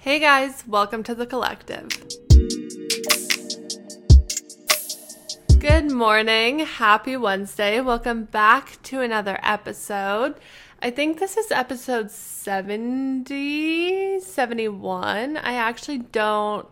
Hey guys, welcome to the collective. Good morning. Happy Wednesday. Welcome back to another episode. I think this is episode 70, 71. I actually don't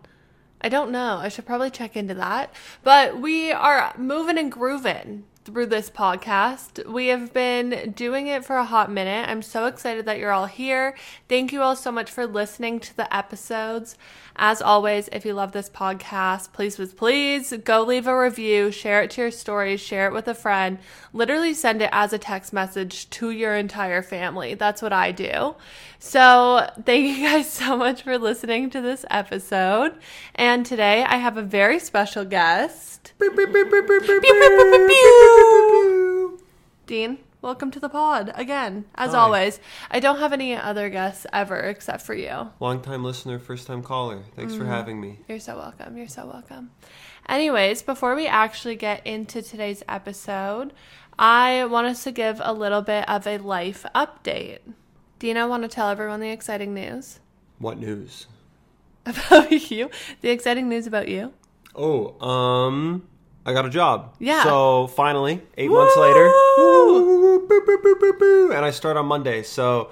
I don't know. I should probably check into that. But we are moving and grooving through this podcast. We have been doing it for a hot minute. I'm so excited that you're all here. Thank you all so much for listening to the episodes. As always, if you love this podcast, please, please, please go leave a review, share it to your stories, share it with a friend. Literally send it as a text message to your entire family. That's what I do. So, thank you guys so much for listening to this episode. And today I have a very special guest. Dean, welcome to the pod again. As Hi. always, I don't have any other guests ever except for you. Long time listener, first time caller. Thanks Mm-hmm. for having me. You're so welcome. You're so welcome. Anyways, before we actually get into today's episode, I want us to give a little bit of a life update. Dina, want to tell everyone the exciting news What news? about you? The exciting news about you? Oh, um, I got a job. Yeah. So finally, eight months later, Woo! And I start on Monday. So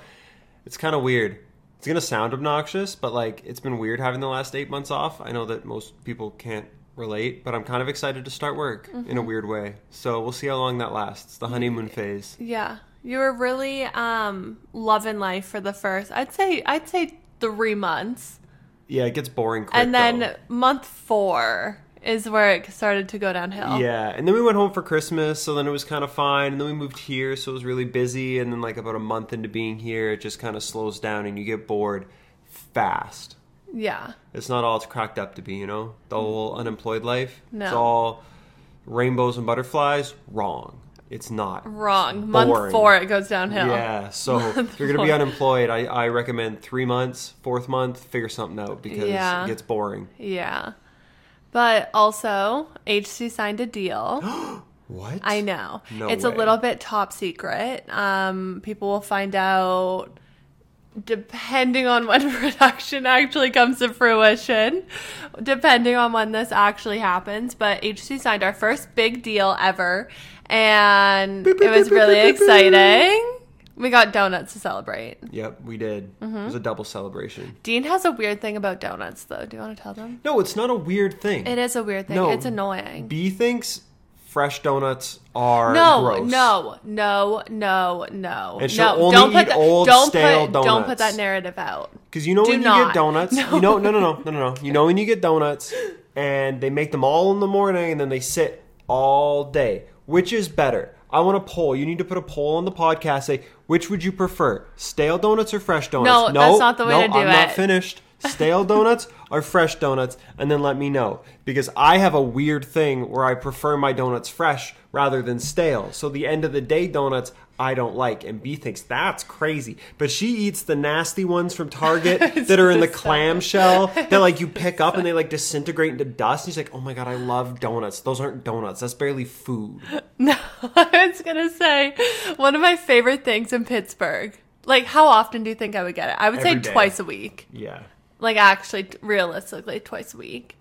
it's kind of weird. It's gonna sound obnoxious, but like it's been weird having the last eight months off. I know that most people can't relate, but I'm kind of excited to start work in a Mm-hmm. weird way. So we'll see how long that lasts. The honeymoon phase. Yeah. You were really um loving life for the first I'd say I'd say 3 months. Yeah, it gets boring quick. and then though. month 4 is where it started to go downhill. Yeah, and then we went home for Christmas, so then it was kind of fine. And then we moved here, so it was really busy. And then, like, about a month into being here, it just kind of slows down and you get bored fast. Yeah. It's not all it's cracked up to be, you know? The mm. whole unemployed life. No, It's all rainbows and butterflies. Wrong. It's not. Wrong. Month 4 it goes downhill. Yeah, so if you're going to be unemployed, I, I recommend three months, fourth month, figure something out because Yeah. it gets boring. Yeah. But also, HC signed a deal. What? I know. No it's way. a little bit top secret. Um, people will find out depending on when production actually comes to fruition, depending on when this actually happens. But HC signed our first big deal ever, and it was really exciting. We got donuts to celebrate. Yep, we did. Mm-hmm. It was a double celebration. Dean has a weird thing about donuts, though. Do you want to tell them? No, it's not a weird thing. It is a weird thing. No. It's annoying. B thinks fresh donuts are No, gross. no, no, no, no. And she'll no, only don't put eat that, old, don't stale put, Don't donuts. put that narrative out. Because you know Do when you not. get donuts, No. you know, no, no, no, no, no, no. You know when you get donuts, and they make them all in the morning, and then they sit all day. Which is better? I want a poll. You need to put a poll on the podcast. Say which would you prefer, stale donuts or fresh donuts? No, that's not the way no, to do I'm not finished. Stale donuts or fresh donuts, and then let me know because I have a weird thing where I prefer my donuts fresh rather than stale. So the end of the day donuts I don't like, and B thinks that's crazy. But she eats the nasty ones from Target that are in the clamshell that like you pick up and they like disintegrate into dust. And she's like, "Oh my god, I love donuts. Those aren't donuts. That's barely food." No, I was gonna say one of my favorite things in Pittsburgh. Like, how often do you think I would get it? I would say Every day. twice a week. Yeah, Like, actually, realistically, twice a week.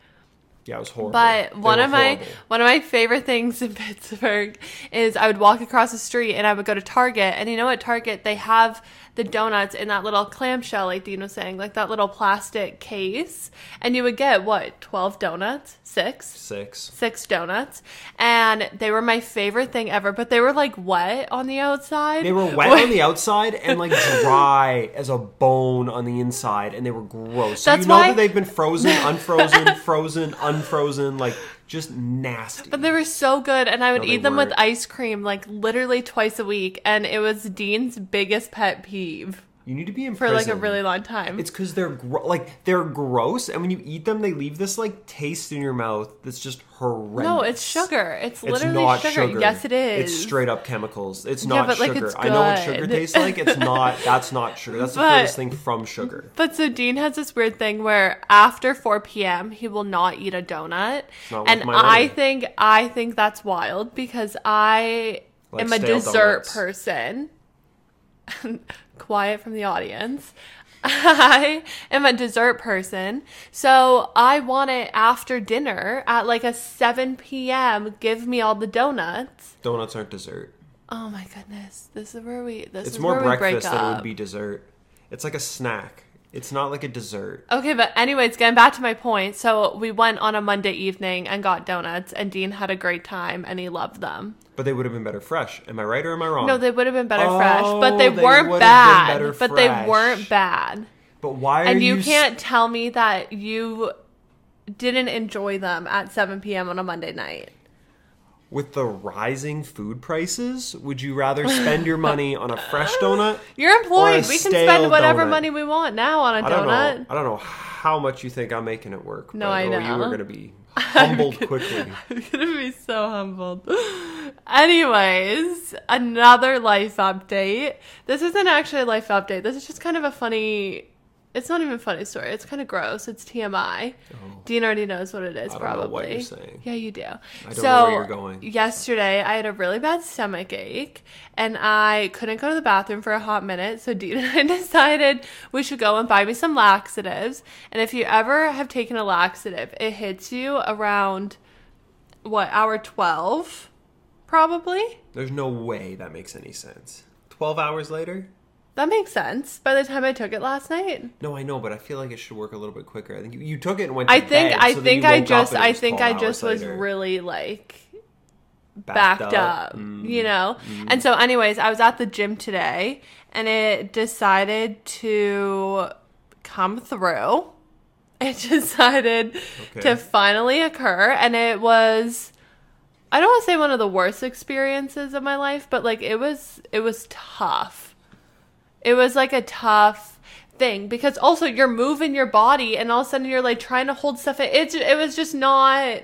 Yeah, it was horrible. But one of my horrible. one of my favorite things in Pittsburgh is I would walk across the street and I would go to Target and you know at Target they have the donuts in that little clamshell like Dean was saying like that little plastic case. And you would get what 12 donuts? 6 six. six donuts. And they were my favorite thing ever but they were like wet on the outside. They were wet on the outside and like dry as a bone on the inside, and they were gross. So That's you know why- that they've been frozen, unfrozen, frozen, unfrozen, like just nasty. But they were so good, and I would No, eat them with weren't. ice cream like literally twice a week, and it was Dean's biggest pet peeve. You need to be in for like a really long time. It's because they're gro- like they're gross, and when you eat them, they leave this like taste in your mouth that's just horrendous. no, it's sugar. It's It's literally not sugar. sugar. Yes, it is. It's straight up chemicals. It's Yeah, not but, like, sugar. it's I know what sugar tastes like. It's not. That's not sugar. That's the furthest thing from sugar. But so Dean has this weird thing where after 4 p.m. he will not eat a donut, and I think I think that's wild because I Like am a dessert donuts. person. Quiet from the audience. I am a dessert person, so I want it after dinner at like a 7 p.m. Give me all the donuts. Donuts aren't dessert. Oh my goodness, this is where we. This It's is more where we break breakfast than it up. would be dessert. It's like a snack. It's not like a dessert. Okay, but anyways, getting back to my point. So we went on a Monday evening and got donuts, and Dean had a great time and he loved them. But they would have been better fresh. Am I right or am I wrong? No, they would have been better Oh, fresh, but oh, they, they weren't bad. But they weren't bad. But why are And you s- can't tell me that you didn't enjoy them at 7 p.m. on a Monday night. With the rising food prices? Would you rather spend your money on a fresh donut? You're employed. We can spend whatever donut. money we want now on a I don't donut. know. I don't know how much you think I'm making it work. No, but, I oh, You are gonna be humbled quickly. I'm gonna be so humbled. Anyways, another life update. This isn't actually a life update. This is just kind of a funny. It's not even a funny story. It's kind of gross. It's TMI. Oh. Dean already knows what it is. Oh. I don't know probably. what you're saying. Yeah, you do. I don't so, know where you're going. Yesterday, I had a really bad stomach ache, and I couldn't go to the bathroom for a hot minute. So Dean and I decided we should go and buy me some laxatives. And if you ever have taken a laxative, it hits you around what hour twelve, probably. There's no way that makes any sense. Twelve hours later? That makes sense. By the time I took it last night, No, I know, but I feel like it should work a little bit quicker. I think you, you took it and went. To I think bed, I so then think you I woke up just and it I was think 12 I just was later. really like backed, backed up, Mm. you know? And so, anyways, I was at the gym today and it decided to come through. It decided Okay. to finally occur. And it was, I don't want to say one of the worst experiences of my life, but like it was, it was tough. It was like a tough thing because also you're moving your body and all of a sudden you're like trying to hold stuff. in. It, it was just not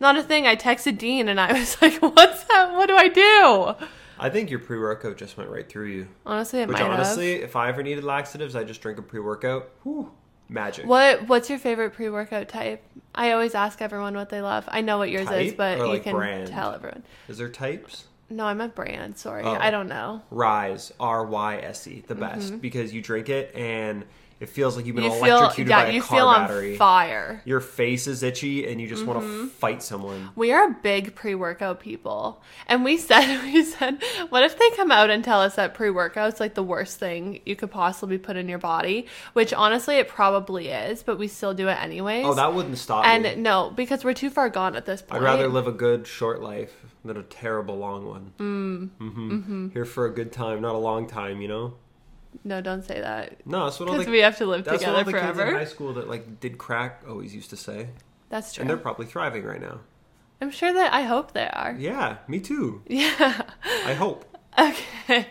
not a thing. I texted Dean and I was like, "What's that? What do I do?" I think your pre-workout just went right through you. Honestly, it Which might honestly, have. if I ever needed laxatives, I just drink a pre-workout. Magic. What What's your favorite pre workout type? I always ask everyone what they love. I know what yours is, but or, you like, can brand? tell everyone. Is there types? No, I meant brand. Sorry, Oh. I don't know. Rise, R Y S E, the best mm-hmm. because you drink it and it feels like you've been Mm-hmm. You feel electrocuted yeah, by a you car feel battery. on fire. Your face is itchy and you just want Mm-hmm. to fight someone. We are big pre-workout people. And we said we said, what if they come out and tell us that pre-workout's like the worst thing you could possibly put in your body, which honestly it probably is, but we still do it anyways. Oh, that wouldn't stop and me. no, because we're too far gone at this point. I'd rather live a good short life than a terrible long one. Mm. Mm-hmm. Here for a good time, not a long time. You know. No, don't say that. No, that's what all Because the we have to live that's what all together the kids in high school that like did crack always used to say, That's true. and they're probably thriving right now. I'm sure that I hope they are. Yeah, me too. Yeah. I hope. Okay.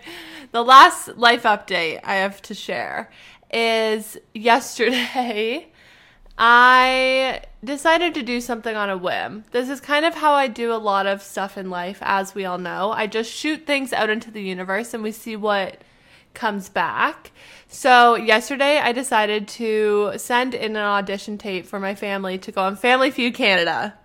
The last life update I have to share is yesterday I decided to do something on a whim. This is kind of how I do a lot of stuff in life, as we all know. I just shoot things out into the universe and we see what comes back. So, yesterday I decided to send in an audition tape for my family to go on Family Feud Canada.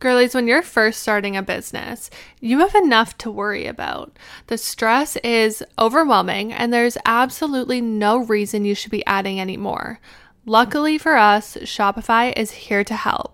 Girlies, when you're first starting a business, you have enough to worry about. The stress is overwhelming, and there's absolutely no reason you should be adding any more. Luckily for us, Shopify is here to help.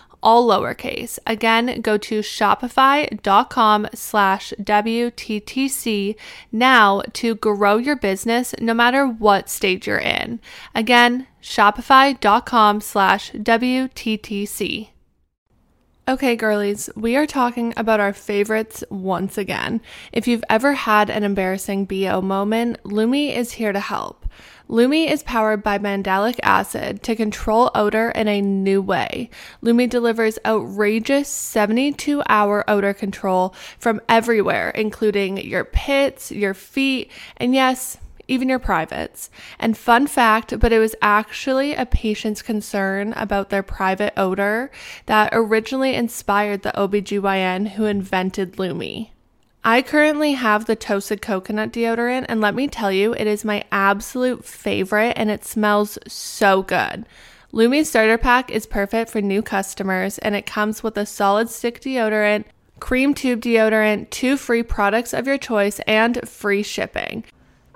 all lowercase. Again, go to shopify.com slash WTTC now to grow your business no matter what stage you're in. Again, shopify.com slash WTTC. Okay, girlies, we are talking about our favorites once again. If you've ever had an embarrassing BO moment, Lume is here to help. Lume is powered by mandelic acid to control odor in a new way. Lume delivers outrageous 72 hour odor control from everywhere, including your pits, your feet, and yes, even your privates. And fun fact, but it was actually a patient's concern about their private odor that originally inspired the OBGYN who invented Lume. I currently have the toasted coconut deodorant, and let me tell you, it is my absolute favorite and it smells so good. Lume Starter Pack is perfect for new customers, and it comes with a solid stick deodorant, cream tube deodorant, two free products of your choice, and free shipping.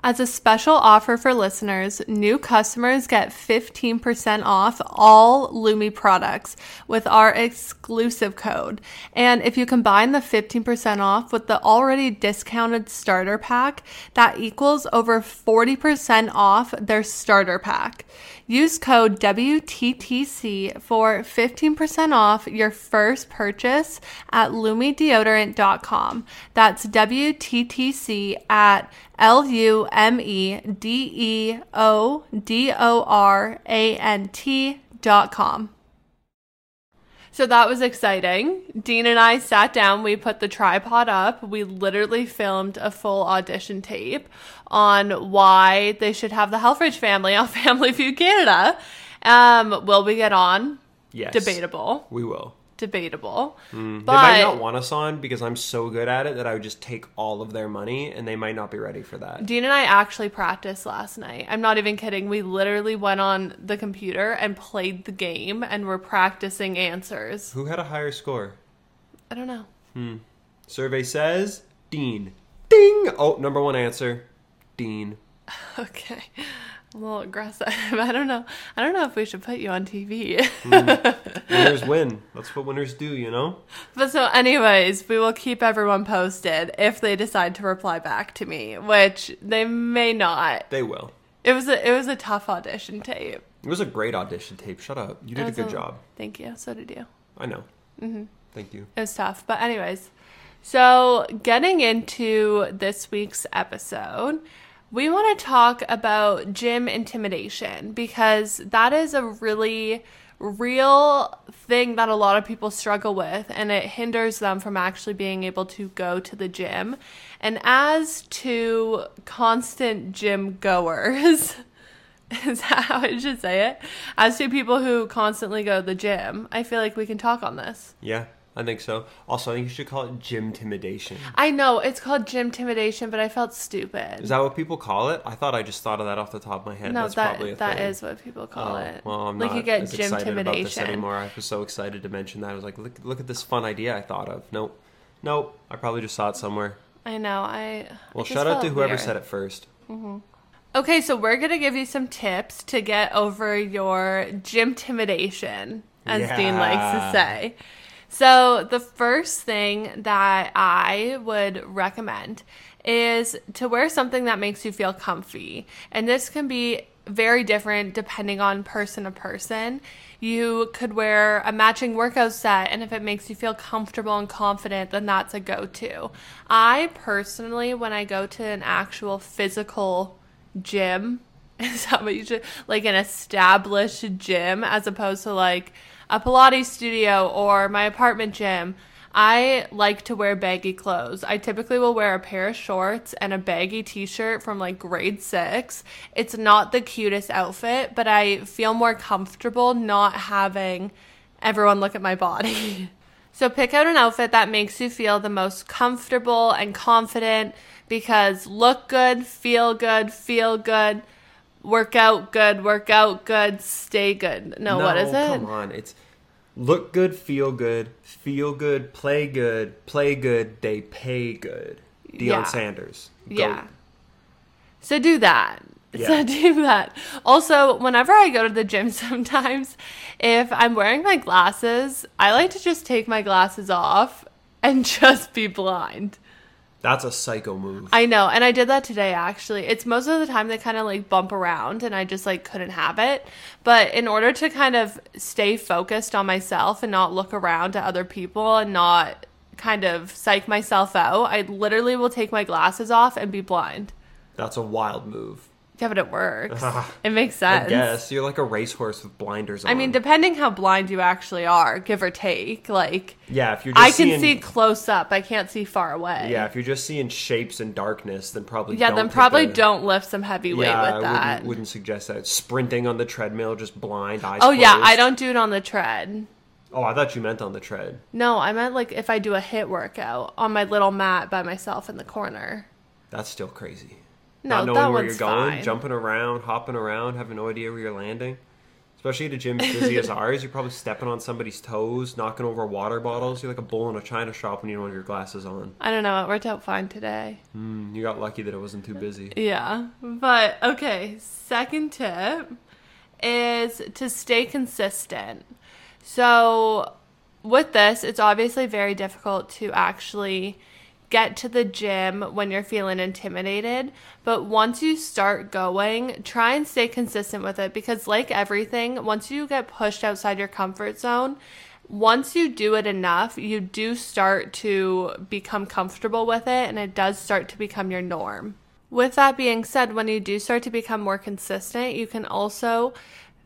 As a special offer for listeners, new customers get 15% off all Lume products with our exclusive code. And if you combine the 15% off with the already discounted starter pack, that equals over 40% off their starter pack. Use code WTTC for 15% off your first purchase at lumedeodorant.com. That's WTTC at L U M E D E O D O R A N T dot com. So that was exciting. Dean and I sat down, we put the tripod up, we literally filmed a full audition tape on why they should have the Helfrich family on Family Feud Canada. Um, will we get on? Yes. Debatable. We will. Debatable. Mm. they But might not want us on because I'm so good at it that I would just take all of their money and they might not be ready for that. Dean and I actually practiced last night. I'm not even kidding. We literally went on the computer and played the game and were practicing answers. Who had a higher score? I don't know. Hmm. Survey says Dean. Ding! Oh, number one answer. Dean. Okay. A little aggressive. I don't know. I don't know if we should put you on TV. Winners win. That's what winners do, you know? but so anyways, we will keep everyone posted if they decide to reply back to me, which they may not. They will. It was a it was a tough audition tape. It was a great audition tape. Shut up. You did a good job. Thank you. So did you. I know. Mm-hmm. Thank you. It was tough. But, anyways, so getting into this week's episode, we want to talk about gym intimidation because that is a really real thing that a lot of people struggle with and it hinders them from actually being able to go to the gym. And as to constant gym goers, is that how I should say it? As to people who constantly go to the gym, I feel like we can talk on this. Yeah, I think so. Also, I think you should call it gym intimidation. I know it's called gym intimidation, but I felt stupid. Is that what people call it? I thought I just thought of that off the top of my head. no, That's probably a that that is what people call Oh, it. Well, I'm like not you get as gym excited about this intimidation. anymore. I was so excited to mention that. I was like, look, look at this fun idea I thought of. Nope, nope. I probably just saw it somewhere. I know. I Well, I shout out to whoever weird. said it first. Mm-hmm. Okay, so we're gonna give you some tips to get over your gym intimidation, as Dean likes to say. So the first thing that I would recommend is to wear something that makes you feel comfy. And this can be very different depending on person to person. You could wear a matching workout set, and if it makes you feel comfortable and confident, then that's a go to. I personally, when I go to an actual physical gym, is that what you should like an established gym as opposed to like a Pilates studio or my apartment gym? I like to wear baggy clothes. I typically will wear a pair of shorts and a baggy t shirt from like grade six. It's not the cutest outfit, but I feel more comfortable not having everyone look at my body. So pick out an outfit that makes you feel the most comfortable and confident because look good, feel good, feel good, work out good, work out good, stay good. No, what is it? Come on, it's look good, feel good, feel good, play good, play good, they pay good. Deion Yeah. Sanders. Goat. Yeah. So do that. Yeah. So do that. Also, whenever I go to the gym sometimes, if I'm wearing my glasses, I like to just take my glasses off and just be blind. That's a psycho move. I know, and I did that today actually. It's most of the time they kind of like bump around and I just like couldn't have it. But in order to kind of stay focused on myself and not look around at other people and not kind of psych myself out, I literally will take my glasses off and be blind. That's a wild move. Yeah, but it works. Ah, it makes sense. I guess you're like a racehorse with blinders on. I mean, depending how blind you actually are, give or take, like yeah, if you're just I can seeing, see close up. I can't see far away. Yeah, if you're just seeing shapes in darkness, then probably Yeah, then probably the- don't lift some heavy weight yeah, I with that. Wouldn't, wouldn't suggest that. Sprinting on the treadmill, just blind eyes. oh yeah, I don't do it on the tread. Oh, I thought you meant on the tread. No, I meant like if I do a HIIT workout on my little mat by myself in the corner. That's still crazy. No, Not knowing that where one's you're going, fine. jumping around, hopping around, having no idea where you're landing. Especially at a gym as busy as ours, you're probably stepping on somebody's toes, knocking over water bottles. You're like a bull in a china shop when you don't have your glasses on. I don't know. It worked out fine today. Mm, you got lucky that it wasn't too busy. Yeah. But okay, second tip is to stay consistent. So, with this, it's obviously very difficult to actually get to the gym when you're feeling intimidated. But once you start going, try and stay consistent with it because, like everything, once you get pushed outside your comfort zone, once you do it enough, you do start to become comfortable with it and it does start to become your norm. With that being said, when you do start to become more consistent, you can also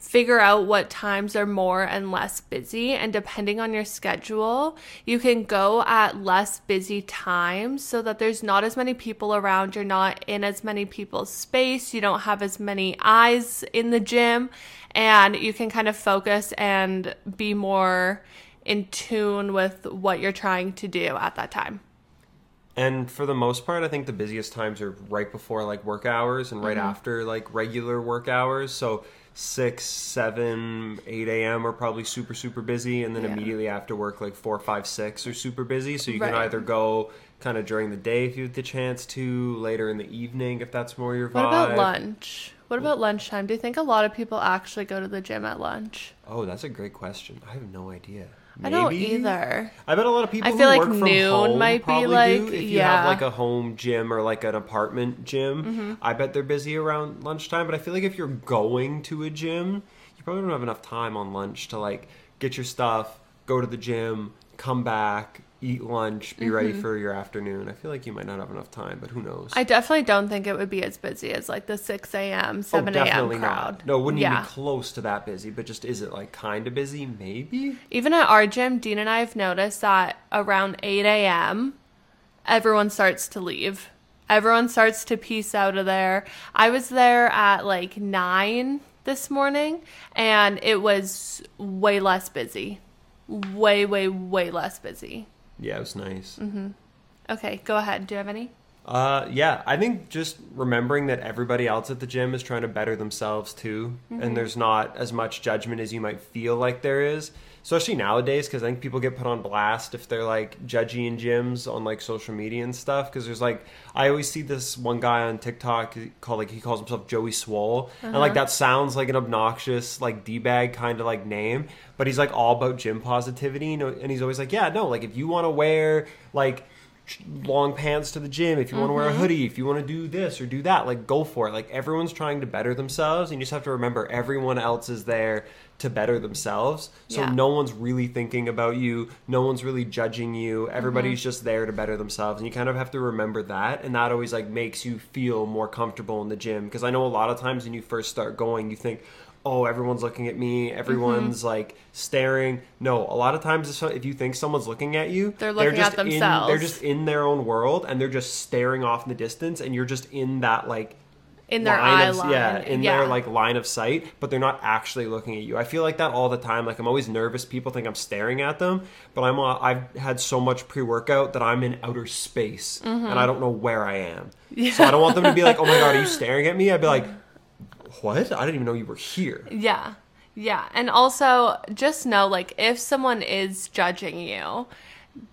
figure out what times are more and less busy. And depending on your schedule, you can go at less busy times so that there's not as many people around. You're not in as many people's space. You don't have as many eyes in the gym. And you can kind of focus and be more in tune with what you're trying to do at that time. And for the most part, I think the busiest times are right before like work hours and right Mm-hmm. after like regular work hours. So six, seven, eight a.m. are probably super super busy, and then Yeah. immediately after work, like four, five, six are super busy. So you can either go kind of during the day if you have the chance to, later in the evening if that's more your vibe. What about lunch? What about lunchtime? Do you think a lot of people actually go to the gym at lunch? Oh, that's a great question. I have no idea. I don't either. I bet a lot of people I feel who like work noon might be, like, do. If you have like a home gym or like an apartment gym, Mm-hmm. I bet they're busy around lunchtime. But I feel like if you're going to a gym, you probably don't have enough time on lunch to like get your stuff, go to the gym, come back, eat lunch, be ready for your afternoon. I feel like you might not have enough time, but who knows? Mm-hmm. I definitely don't think it would be as busy as like the 6 a.m., Oh, 7 a.m. definitely crowd. not. No, it wouldn't yeah. even be close to that busy. But just is it like kind of busy? Maybe. Even at our gym, Dean and I have noticed that around 8 a.m., everyone starts to leave. Everyone starts to piece out of there. I was there at like 9 this morning, and it was way less busy. Way, way, way less busy. Yeah, it was nice. Mm-hmm. Okay, go ahead. Do you have any? Uh, yeah, I think just remembering that everybody else at the gym is trying to better themselves too, and there's not as much judgment as you might feel like there is, especially nowadays, because I think people get put on blast if they're like judgy in gyms on like social media and stuff. Because there's like, I always see this one guy on TikTok called like he calls himself Joey Swole, and like that sounds like an obnoxious like d bag kind of like name, but he's like all about gym positivity, you and he's always like, yeah, no, like if you want to wear like long pants to the gym, if you want to wear a Mm-hmm. hoodie, if you want to do this or do that, like go for it. Like everyone's trying to better themselves, and you just have to remember everyone else is there to better themselves. So Yeah. no one's really thinking about you, no one's really judging you. Everybody's Mm-hmm. just there to better themselves, and you kind of have to remember that, and that always like makes you feel more comfortable in the gym because I know a lot of times when you first start going, you think. Oh, everyone's looking at me. Mm-hmm. Everyone's like staring. No, a lot of times if, if you think someone's looking at you, They're looking just at in- themselves. they're just in their own world and they're just staring off in the distance and you're just in that like in their eye of, line. yeah, in their like line of sight, but they're not actually looking at you. I feel like that all the time. Like I'm always nervous. People think I'm staring at them, but I'm. Uh, I've had so much pre workout that I'm in outer space Mm-hmm. and I don't know where I am. So I don't want them to be like, "Oh my god, are you staring at me?" I'd be like, "What? I didn't even know you were here." Yeah. Yeah. And also just know like if someone is judging you,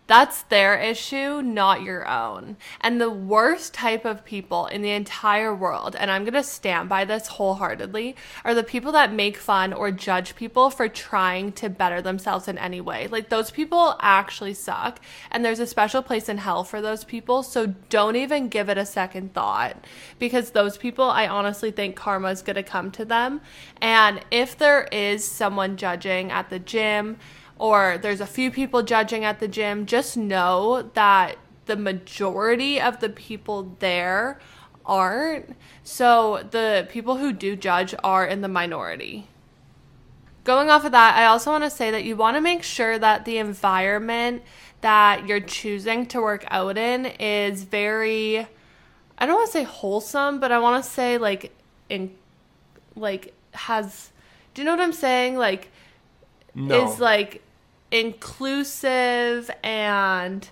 that's their issue, not your own. And the worst type of people in the entire world, and I'm going to stand by this wholeheartedly, are the people that make fun or judge people for trying to better themselves in any way. Like those people actually suck, and there's a special place in hell for those people, so don't even give it a second thought because those people I honestly think karma is going to come to them. And if there is someone judging at the gym, or there's a few people judging at the gym, just know that the majority of the people there aren't. So the people who do judge are in the minority. Going off of that, I also want to say that you want to make sure that the environment that you're choosing to work out in is very I don't want to say wholesome, but I want to say like in like has do you know what I'm saying? Like No, is like inclusive and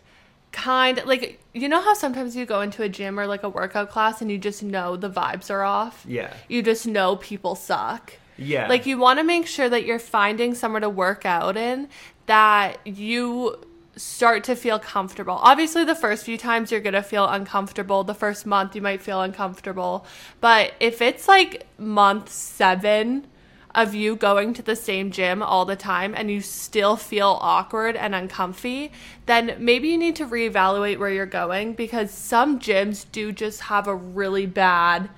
kind like you know how sometimes you go into a gym or like a workout class and you just know the vibes are off yeah, you just know people suck yeah. like you want to make sure that you're finding somewhere to work out in that you start to feel comfortable. Obviously the first few times you're to feel uncomfortable. The first month you might feel uncomfortable. But if it's like month 7 of you going to the same gym all the time and you still feel awkward and uncomfy, then maybe you need to reevaluate where you're going because some gyms do just have a really bad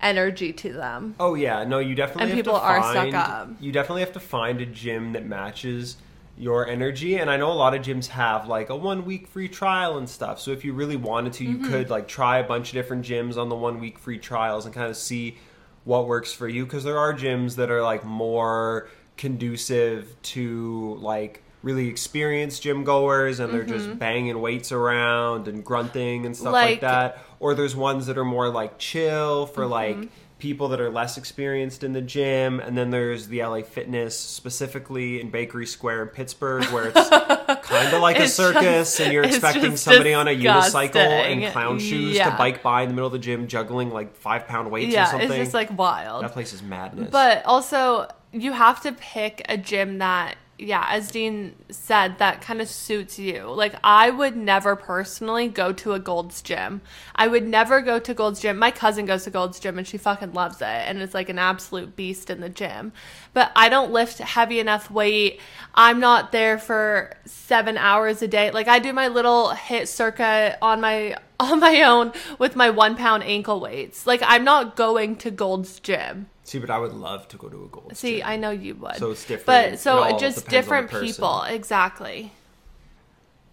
energy to them. Oh yeah, no, you definitely And have people to are stuck up. You definitely have to find a gym that matches your energy. And I know a lot of gyms have like a one week free trial and stuff. So if you really wanted to, Mm-hmm. you could like try a bunch of different gyms on the one week free trials and kind of see what works for you. Because there are gyms that are like more conducive to like really experienced gym goers and they're just banging weights around and grunting and stuff like, Mm-hmm. Like- that or there's ones that are more like chill for Mm-hmm. like people that are less experienced in the gym and then there's the LA Fitness specifically in Bakery Square in Pittsburgh where it's kind of like a circus just- and you're expecting somebody on a unicycle and clown shoes Yeah. to bike by in the middle of the gym juggling like 5 pound weights or yeah, something it's just like wild. that place is madness But also, you have to pick a gym that, yeah, as Dean said, that kind of suits you. Like, I would never personally go to a Gold's Gym. I would never go to Gold's Gym. My cousin goes to Gold's Gym and she fucking loves it and it's like an absolute beast in the gym. But I don't lift heavy enough weight. I'm not there for seven hours a day. Like, I do my little HIIT circuit on my on my own with my one pound ankle weights. Like, I'm not going to Gold's Gym. See but I would love to go to a gold See, gym. I know you would. So it's different. But It so all just depends on the different people. Exactly.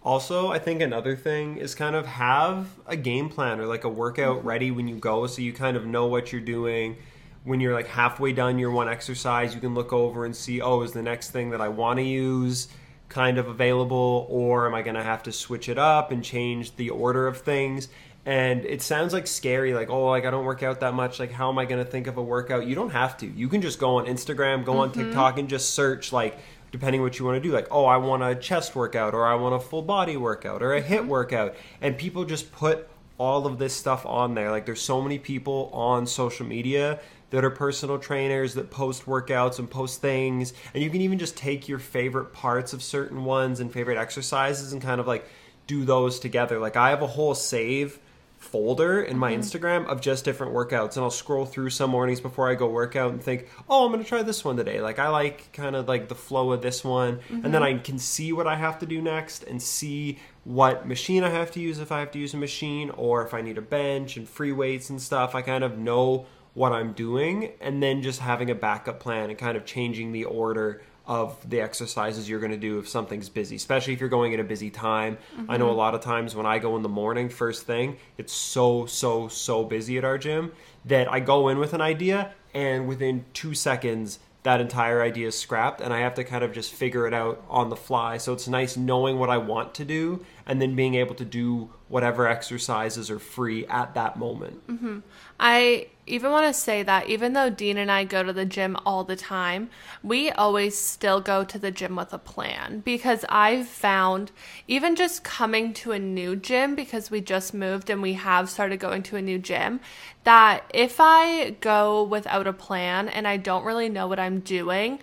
Also, I think another thing is kind of have a game plan or like a workout Mm-hmm. ready when you go so you kind of know what you're doing. When you're like halfway done your one exercise, you can look over and see, oh, is the next thing that I want to use kind of available or am I going to have to switch it up and change the order of things? And it sounds like scary, like, oh, like I don't work out that much. Like, how am I going to think of a workout? You don't have to. You can just go on Instagram, go on Mm-hmm. TikTok, and just search, like, depending what you want to do like oh i want a chest workout or i want a full body workout or a HIIT workout and people just put all of this stuff on there like there's so many people on social media that are personal trainers that post workouts and post things and you can even just take your favorite parts of certain ones and favorite exercises and kind of like do those together like i have a whole save folder in my mm-hmm. Instagram of just different workouts, and I'll scroll through some mornings before I go workout and think, oh, I'm gonna try this one today. Like I like kind of like the flow of this one, and then mm-hmm. I can see what I have to do next and see what machine I have to use if I have to use a machine or if I need a bench and free weights and stuff. I kind of know what I'm doing, and then just having a backup plan and kind of changing the order of the exercises you're going to do if something's busy, especially if you're going at a busy time. I know a mm-hmm. lot of times when I go in the morning, first thing, it's so, so, so busy at our gym that I go in with an idea and within two seconds, that entire idea is scrapped and I have to kind of just figure it out on the fly. So it's nice knowing what I want to do and then being able to do whatever exercises are free at that moment. Mm-hmm. I even want to say that even though Dean and I go to the gym all the time, we always still go to the gym with a plan. Because I've found even just coming to a new gym because we just moved and we have started going to a new gym that if I go without a plan and I don't really know what I'm doing,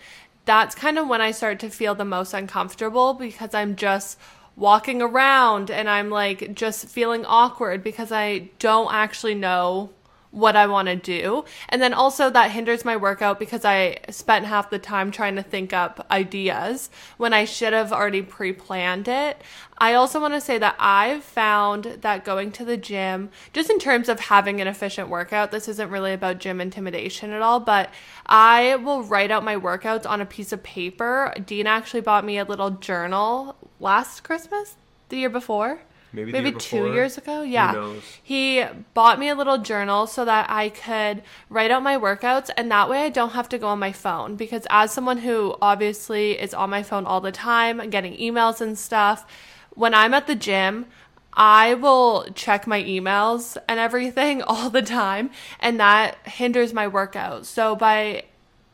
that's kind of when I start to feel the most uncomfortable because I'm just walking around and I'm like just feeling awkward because I don't actually know what I want to do. And then also that hinders my workout because I spent half the time trying to think up ideas when I should have already pre planned it. I also want to say that I've found that going to the gym, just in terms of having an efficient workout, this isn't really about gym intimidation at all, but I will write out my workouts on a piece of paper. Dean actually bought me a little journal last Christmas, the year before. Maybe maybe year two years ago. Yeah. He bought me a little journal so that I could write out my workouts and that way I don't have to go on my phone because as someone who obviously is on my phone all the time, getting emails and stuff, when I'm at the gym, I will check my emails and everything all the time and that hinders my workout. So by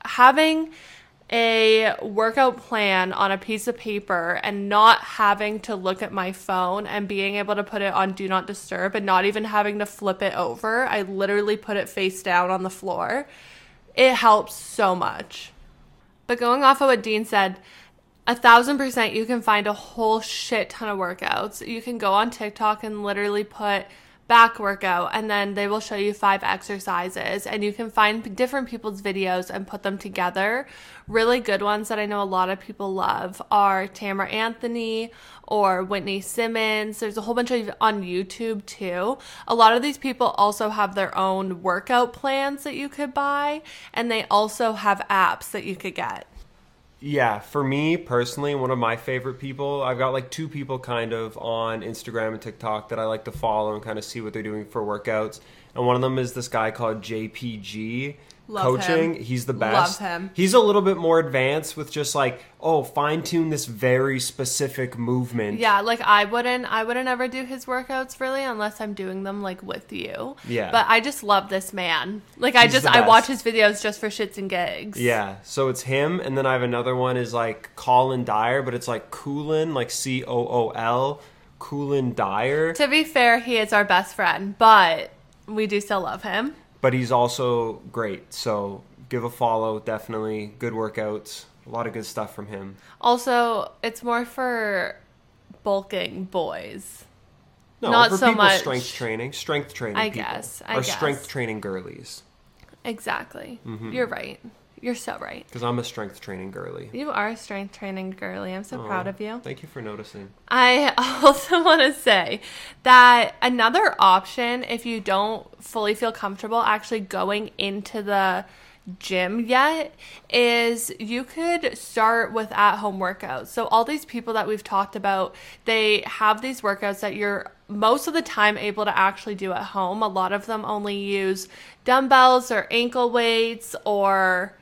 having a workout plan on a piece of paper and not having to look at my phone and being able to put it on do not disturb and not even having to flip it over. I literally put it face down on the floor. It helps so much. But going off of what Dean said, a thousand percent you can find a whole shit ton of workouts. You can go on TikTok and literally put back workout and then they will show you five exercises and you can find different people's videos and put them together. Really good ones that I know a lot of people love are Tamara Anthony or Whitney Simmons. There's a whole bunch of on YouTube too. A lot of these people also have their own workout plans that you could buy and they also have apps that you could get. Yeah, for me personally, one of my favorite people, I've got like two people kind of on Instagram and TikTok that I like to follow and kind of see what they're doing for workouts. And one of them is this guy called JPG Love Coaching. him. He's the best. Love him. He's a little bit more advanced with just like, oh, fine tune this very specific movement. Yeah, like I wouldn't I wouldn't ever do his workouts really unless I'm doing them like with you. Yeah. But I just love this man. Like I He's just I watch his videos just for shits and gigs. Yeah, so it's him, and then I have another one is like Colin Dyer, but it's like Coolin, like C O O L, Coolin Dyer. To be fair, he is our best friend, but we do still love him. But he's also great. So give a follow, definitely. Good workouts, a lot of good stuff from him. Also, it's more for bulking boys. No, Not for so people much. strength training, strength training. I people. guess, I or guess. strength training girlies, Exactly. Mm-hmm. You're right. You're so right. because I'm a strength training girly. You are a strength training girly. I'm so proud of you. Thank you for noticing. I also want to say that another option, if you don't fully feel comfortable actually going into the gym yet, is you could start with at home workouts. So, all these people that we've talked about, they have these workouts that you're most of the time able to actually do at home. A lot of them only use dumbbells or ankle weights or.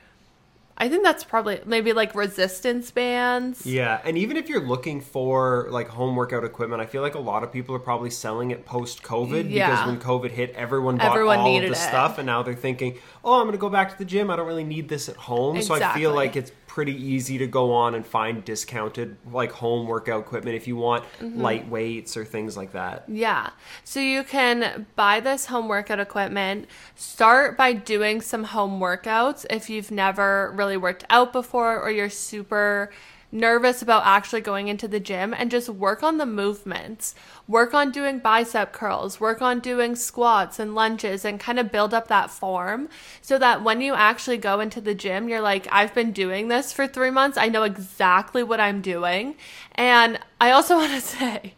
I think that's probably maybe like resistance bands. Yeah, and even if you're looking for like home workout equipment, I feel like a lot of people are probably selling it post COVID Yeah. because when COVID hit, everyone bought Everyone all of the it. stuff, and now they're thinking, "Oh, I'm going to go back to the gym. I don't really need this at home." So I feel like it's pretty easy to go on and find discounted like home workout equipment if you want Mm-hmm. light weights or things like that. Yeah. So you can buy this home workout equipment, start by doing some home workouts if you've never really worked out before or you're super nervous about actually going into the gym and just work on the movements. Work on doing bicep curls, work on doing squats and lunges and kind of build up that form so that when you actually go into the gym, you're like, I've been doing this for three months. I know exactly what I'm doing. And I also want to say,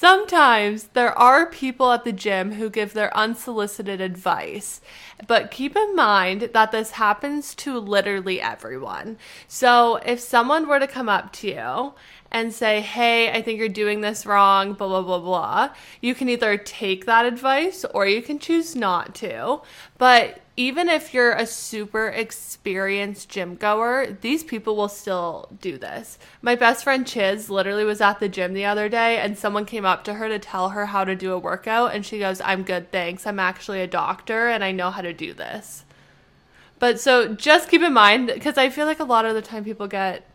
Sometimes there are people at the gym who give their unsolicited advice, but keep in mind that this happens to literally everyone. So if someone were to come up to you and say, hey, I think you're doing this wrong, blah, blah, blah, blah. You can either take that advice or you can choose not to. But even if you're a super experienced gym goer, these people will still do this. My best friend Chiz literally was at the gym the other day and someone came up to her to tell her how to do a workout and she goes, I'm good, thanks. I'm actually a doctor and I know how to do this. But so just keep in mind because I feel like a lot of the time people get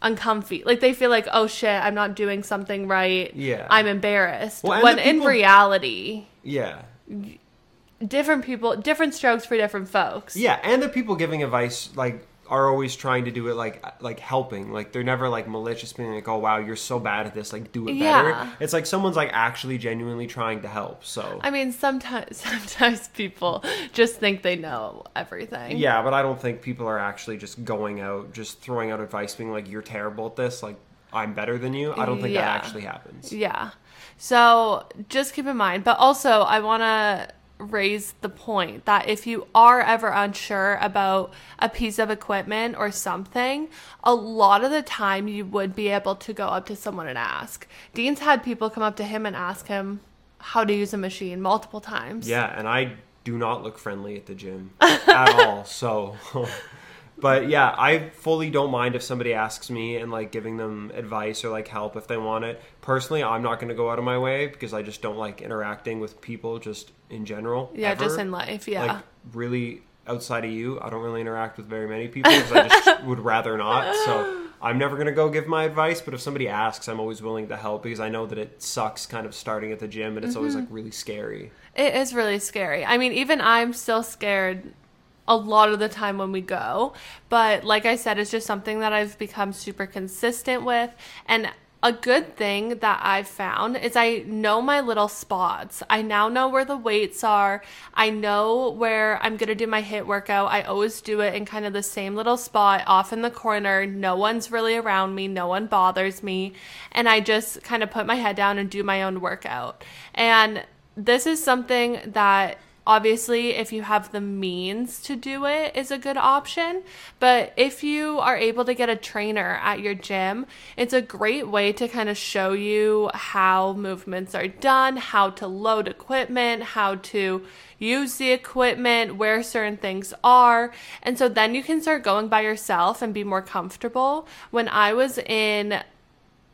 uncomfy. Like they feel like, oh shit, I'm not doing something right. Yeah. I'm embarrassed. Well, when the in reality, Yeah. Different people, different strokes for different folks. Yeah, and the people giving advice like are always trying to do it like like helping. Like they're never like malicious being like, "Oh wow, you're so bad at this. Like do it better." Yeah. It's like someone's like actually genuinely trying to help. So I mean, sometimes sometimes people just think they know everything. Yeah, but I don't think people are actually just going out just throwing out advice being like, "You're terrible at this." Like I'm better than you. I don't think Yeah. that actually happens. Yeah. So just keep in mind, but also I want to raise the point that if you are ever unsure about a piece of equipment or something, a lot of the time you would be able to go up to someone and ask. Dean's had people come up to him and ask him how to use a machine multiple times. Yeah, and I do not look friendly at the gym at all. So, but yeah, I fully don't mind if somebody asks me and like giving them advice or like help if they want it. Personally, I'm not going to go out of my way because I just don't like interacting with people just in general. Yeah, just in life, yeah. Like really outside of you, I don't really interact with very many people because I just would rather not. So. I'm never going to go give my advice, but if somebody asks, I'm always willing to help because I know that it sucks kind of starting at the gym and it's always Mm-hmm. like really scary. It is really scary. I mean, even I'm still scared a lot of the time when we go. But like I said, it's just something that I've become super consistent with. And a good thing that I've found is I know my little spots. I now know where the weights are. I know where I'm going to do my HIIT workout. I always do it in kind of the same little spot off in the corner. No one's really around me. No one bothers me. And I just kind of put my head down and do my own workout. And this is something that obviously if you have the means to do it is a good option but if you are able to get a trainer at your gym it's a great way to kind of show you how movements are done how to load equipment how to use the equipment where certain things are. And so then you can start going by yourself and be more comfortable. When i was in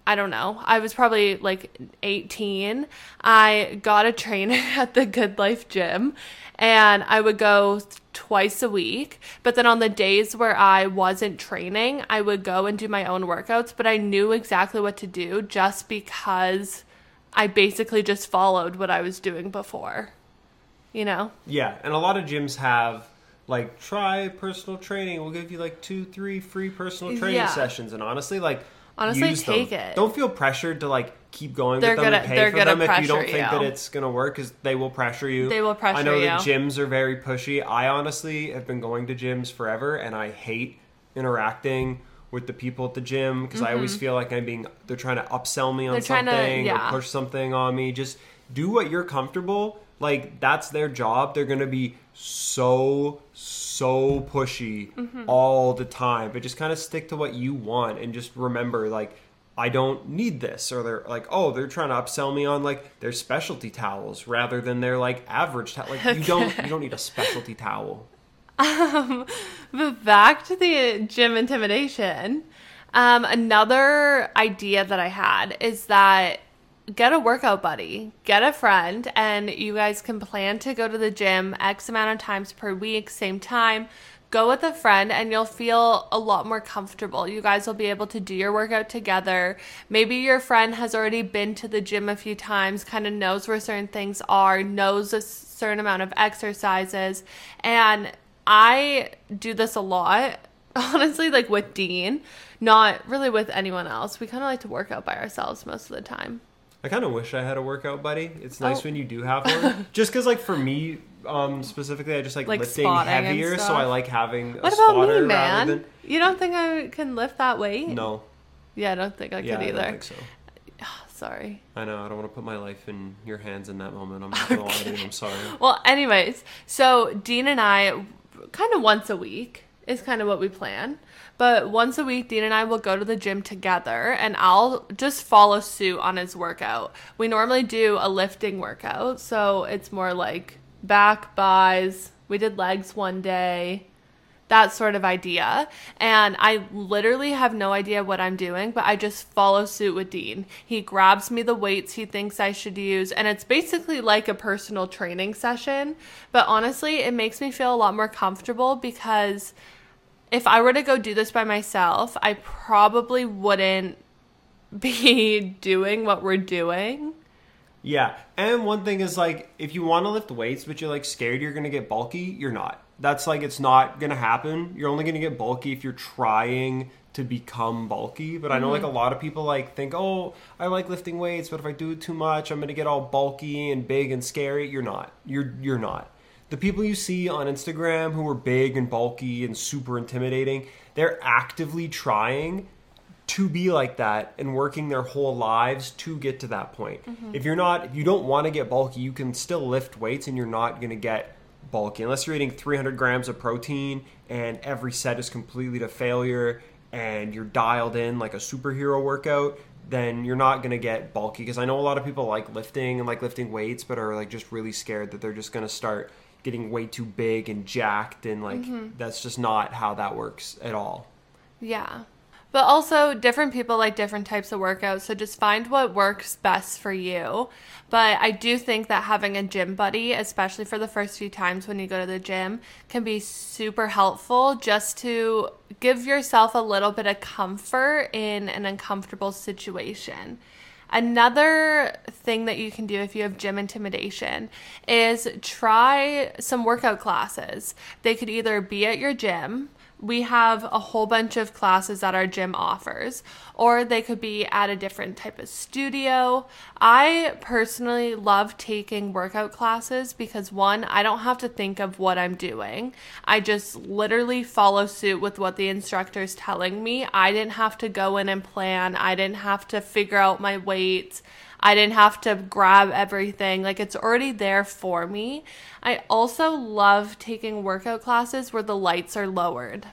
I don't know. I was probably like 18. I got a trainer at the Good Life Gym and I would go twice a week. But then on the days where I wasn't training, I would go and do my own workouts. But I knew exactly what to do just because I basically just followed what I was doing before. You know? Yeah, and a lot of gyms have like try personal training. We'll give you like two, three free personal training Yeah. sessions, and honestly, like Honestly, take them. it. Don't feel pressured to like keep going They're with them gonna- and pay for them if you don't think you. that it's gonna work because they will pressure you. They will pressure I know that gyms are very pushy. I honestly have been going to gyms forever, and I hate interacting with the people at the gym because I always feel like I'm being they're trying to upsell me on Mm-hmm. They're trying to- something yeah. or push something on me. Just do what you're comfortable. Like that's their job. They're gonna be so so pushy Mm-hmm. all the time. But just kind of stick to what you want and just remember like I don't need this or they're like oh they're trying to upsell me on like their specialty towels rather than their like average towel. Like you don't you don't need a specialty towel. Um but back to the gym intimidation. Um, another idea that I had is that get a workout buddy, get a friend, and you guys can plan to go to the gym X amount of times per week, same time. Go with a friend and you'll feel a lot more comfortable. You guys will be able to do your workout together. Maybe your friend has already been to the gym a few times, kind of knows where certain things are, knows a certain amount of exercises. And I do this a lot, honestly, like with Dean, not really with anyone else. We kind of like to work out by ourselves most of the time. I kind of wish I had a workout buddy. It's nice Oh. when you do have one. just because, like, for me um, specifically, I just like, Like lifting heavier, so. I like having a What about me, man? You don't think I can lift that weight? no. Yeah, I don't think I Yeah, could I either. don't think so. Sorry. I know. I don't want to put my life in your hands in that moment. I'm not gonna lie to you. I'm sorry. Well, anyways, so Dean and I, kind of once a week, is kind of what we plan. But once a week, Dean and I will go to the gym together and I'll just follow suit on his workout. We normally do a lifting workout, so it's more like back, bis. We did legs one day, that sort of idea. And I literally have no idea what I'm doing, but I just follow suit with Dean. He grabs me the weights he thinks I should use, and it's basically like a personal training session. But honestly, it makes me feel a lot more comfortable because if I were to go do this by myself, I probably wouldn't be doing what we're doing. Yeah, and one thing is like if you want to lift weights but you're like scared you're gonna get bulky, you're not. That's like it's not gonna happen. You're only gonna get bulky if you're trying to become bulky. But I know like a mm-hmm. lot of people like think, oh, I like lifting weights, but if I do it too much, I'm gonna get all bulky and big and scary. You're not. You're you're not. The people you see on Instagram who are big and bulky and super intimidating, they're actively trying to be like that and working their whole lives to get to that point. Mm-hmm. If you're not, if you don't want to get bulky, you can still lift weights and you're not going to get bulky unless you're eating 300 grams of protein and every set is completely to failure and you're dialed in like a superhero workout. Then you're not gonna get bulky because I know a lot of people like lifting and like lifting weights, but are like just really scared that they're just gonna start getting way too big and jacked and like mm-hmm. that's just not how that works at all. Yeah. But also, different people like different types of workouts, so just find what works best for you. But I do think that having a gym buddy, especially for the first few times when you go to the gym, can be super helpful just to give yourself a little bit of comfort in an uncomfortable situation. Another thing that you can do if you have gym intimidation is try some workout classes. They could either be at your gym, we have a whole bunch of classes that our gym offers, or they could be at a different type of studio. I personally love taking workout classes because one, I don't have to think of what I'm doing. I just literally follow suit with what the instructor is telling me. I didn't have to go in and plan, I didn't have to figure out my weights. I didn't have to grab everything. Like it's already there for me. I also love taking workout classes where the lights are lowered.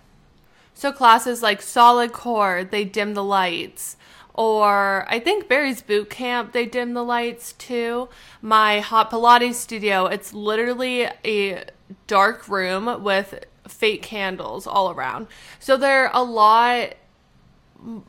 So classes like Solidcore, they dim the lights. Or I think Barry's boot camp, they dim the lights too. My hot Pilates studio, it's literally a dark room with fake candles all around. So they're a lot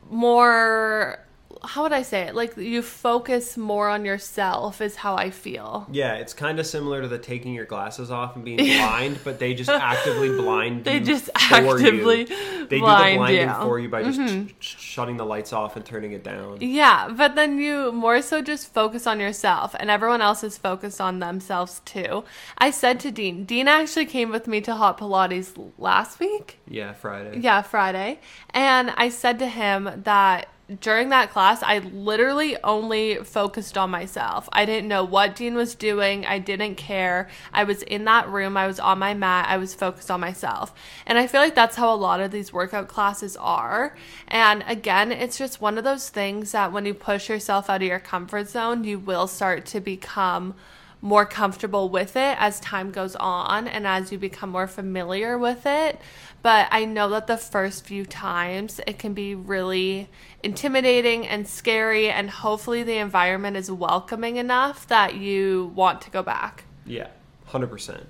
more how would I say it? Like you focus more on yourself is how I feel. Yeah, it's kind of similar to the taking your glasses off and being blind, but they just actively blind They just for actively you. They do the blind blinding you. Mm-hmm. for you by just sh- shutting the lights off and turning it down. Yeah, but then you more so just focus on yourself and everyone else is focused on themselves too. I said to Dean, Dean actually came with me to Hot Pilates last week. Yeah, Friday. Yeah, Friday. And I said to him that during that class, I literally only focused on myself. I didn't know what Dean was doing. I didn't care. I was in that room. I was on my mat. I was focused on myself. And I feel like that's how a lot of these workout classes are. And again, it's just one of those things that when you push yourself out of your comfort zone, you will start to become more comfortable with it as time goes on and as you become more familiar with it. But I know that the first few times it can be really intimidating and scary, and hopefully the environment is welcoming enough that you want to go back. Yeah, 100%.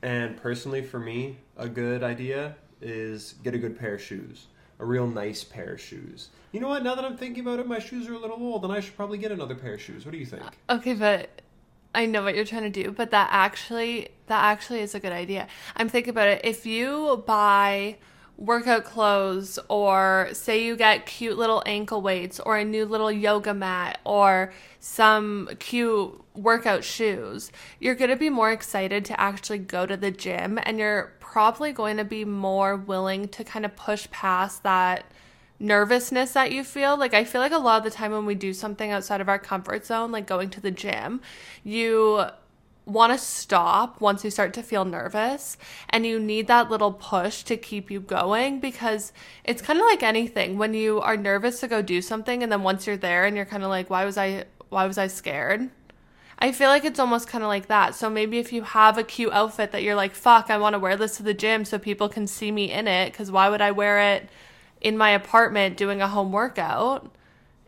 And personally, for me, a good idea is get a good pair of shoes. A real nice pair of shoes. You know what? Now that I'm thinking about it, my shoes are a little old, and I should probably get another pair of shoes. What do you think? Okay, but I know what you're trying to do, but that actually that actually is a good idea. I'm thinking about it. If you buy workout clothes or say you get cute little ankle weights or a new little yoga mat or some cute workout shoes, you're going to be more excited to actually go to the gym and you're probably going to be more willing to kind of push past that nervousness that you feel. Like, I feel like a lot of the time when we do something outside of our comfort zone, like going to the gym, you want to stop once you start to feel nervous and you need that little push to keep you going because it's kind of like anything when you are nervous to go do something and then once you're there and you're kind of like why was I why was I scared? I feel like it's almost kind of like that. So maybe if you have a cute outfit that you're like, fuck, I want to wear this to the gym so people can see me in it, because why would I wear it in my apartment doing a home workout?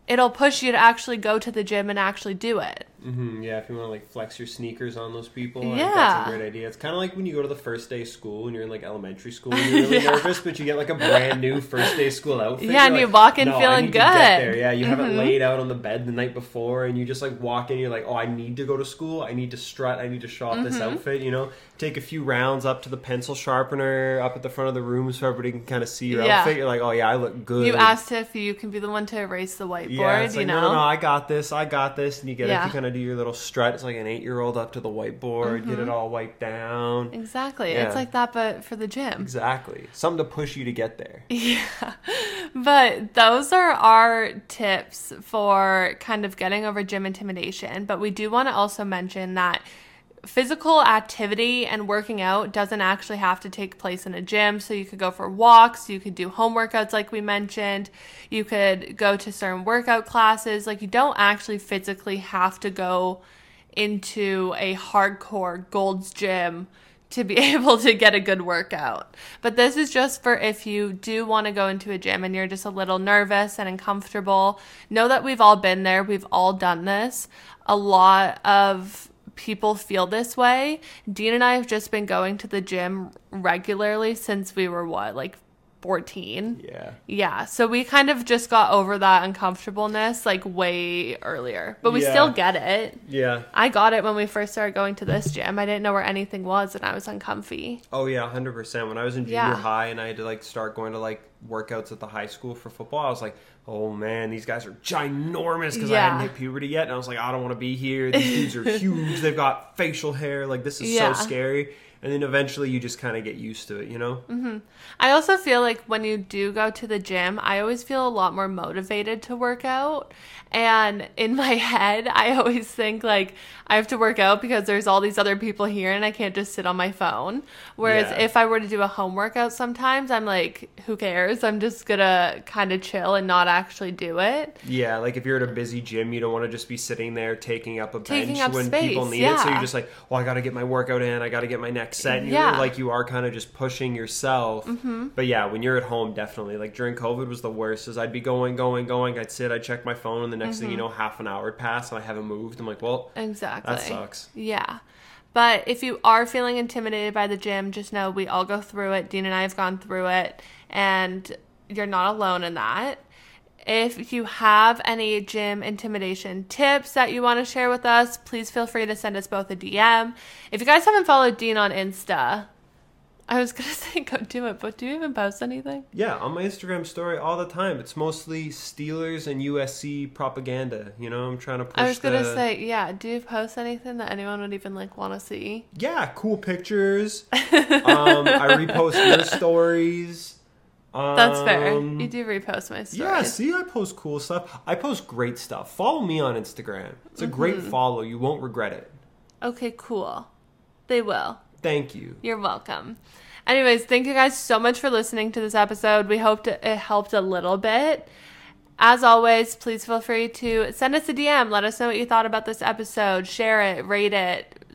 It'll push you to actually go to the gym and actually do it. Hmm yeah, if you want to like flex your sneakers on those people, Yeah. that's a great idea. It's kind of like when you go to the first day of school and you're in like elementary school and you're really Yeah. nervous, but you get like a brand new first day school outfit. Yeah, and You're you like, walk in "No, feeling need to get good." there." Yeah, you have it Mhm. laid out on the bed the night before, and you just like walk in. And you're like, oh, I need to go to school. I need to strut. I need to show off this Mm-hmm. outfit. You know, take a few rounds up to the pencil sharpener up at the front of the room so everybody can kind of see your Yeah. outfit. You're like, oh yeah, I look good. You asked if you can be the one to erase the whiteboard, Yeah, it's you know? no, no, no, I got this, I got this, and you get Yeah. it. You kind of do your little strut. It's like an eight-year-old up to the whiteboard, get it mm-hmm. all wiped down. Exactly. Yeah. It's like that, but for the gym. Exactly, something to push you to get there. Yeah. But those are our tips for kind of getting over gym intimidation. But we do want to also mention that physical activity and working out doesn't actually have to take place in a gym. So you could go for walks, you could do home workouts, like we mentioned, you could go to certain workout classes. Like you don't actually physically have to go into a hardcore Gold's Gym to be able to get a good workout. But this is just for if you do want to go into a gym and you're just a little nervous and uncomfortable. Know that we've all been there, we've all done this. A lot of people feel this way. Dean and I have just been going to the gym regularly since we were what, like 14? Yeah, Yeah, so we kind of just got over that uncomfortableness like way earlier, but we Yeah. still get it. yeah. I got it when we first started going to this gym. I didn't know where anything was and I was uncomfy. Oh yeah, hundred percent. When I was in junior Yeah. high and I had to like start going to like workouts at the high school for football, I was like, oh man, these guys are ginormous because I hadn't hit puberty yet, and I was like, I don't want to be here. These dudes are huge. They've got facial hair. Like this is Yeah. so scary. And then eventually you just kind of get used to it, you know? Mm-hmm. I also feel like when you do go to the gym, I always feel a lot more motivated to work out. And in my head, I always think like I have to work out because there's all these other people here and I can't just sit on my phone. Whereas Yeah. if I were to do a home workout sometimes, I'm like, who cares? I'm just gonna kind of chill and not actually do it. Yeah, like if you're at a busy gym, you don't want to just be sitting there taking up a Taking bench up when people space, need it. So you're just like, well, I got to get my workout in. I got to get my next set. And Yeah. like you are kind of just pushing yourself. Mm-hmm. But yeah, when you're at home, definitely. Like during COVID was the worst. Is I'd be going, going, going. I'd sit, I'd check my phone, and the next thing Mm-hmm. you know, half an hour would pass, and I haven't moved. I'm like, well, Exactly. That sucks. Yeah. But if you are feeling intimidated by the gym, just know we all go through it. Dean and I have gone through it, and you're not alone in that. If you have any gym intimidation tips that you want to share with us, please feel free to send us both a DM. If you guys haven't followed Dean on Insta, I was going to say go do it, but do you even post anything? Yeah, on my Instagram story all the time. It's mostly Steelers and USC propaganda. You know, I'm trying to push. I was going to the- say, yeah, do you post anything that anyone would even like want to see? yeah, cool pictures. um, I repost your stories. Um, That's fair. You do repost my stories. Yeah, see, I post cool stuff. I post great stuff. Follow me on Instagram. It's a great Mm-hmm. follow. You won't regret it. Okay, cool. They will. Thank you. You're welcome. Anyways, thank you guys so much for listening to this episode. We hope it helped a little bit. As always, please feel free to send us a DM. Let us know what you thought about this episode. Share it, rate it,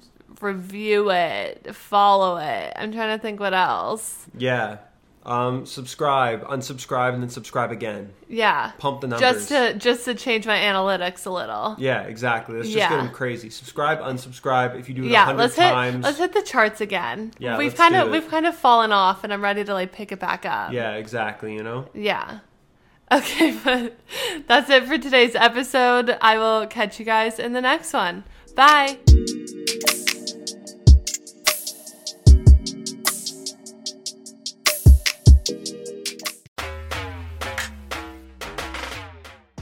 review it, follow it. I'm trying to think what else. Yeah. Um, subscribe, unsubscribe, and then subscribe again. Yeah. Pump the numbers. Just to just to change my analytics a little. Yeah, exactly. Let's just Yeah. get them crazy. Subscribe, unsubscribe. If you do it a Yeah, hundred let's hit times, let's hit the charts again. Yeah, we've kind of we've kind of fallen off, and I'm ready to like pick it back up. yeah, exactly. You know. Yeah. Okay, but that's it for today's episode. I will catch you guys in the next one. Bye.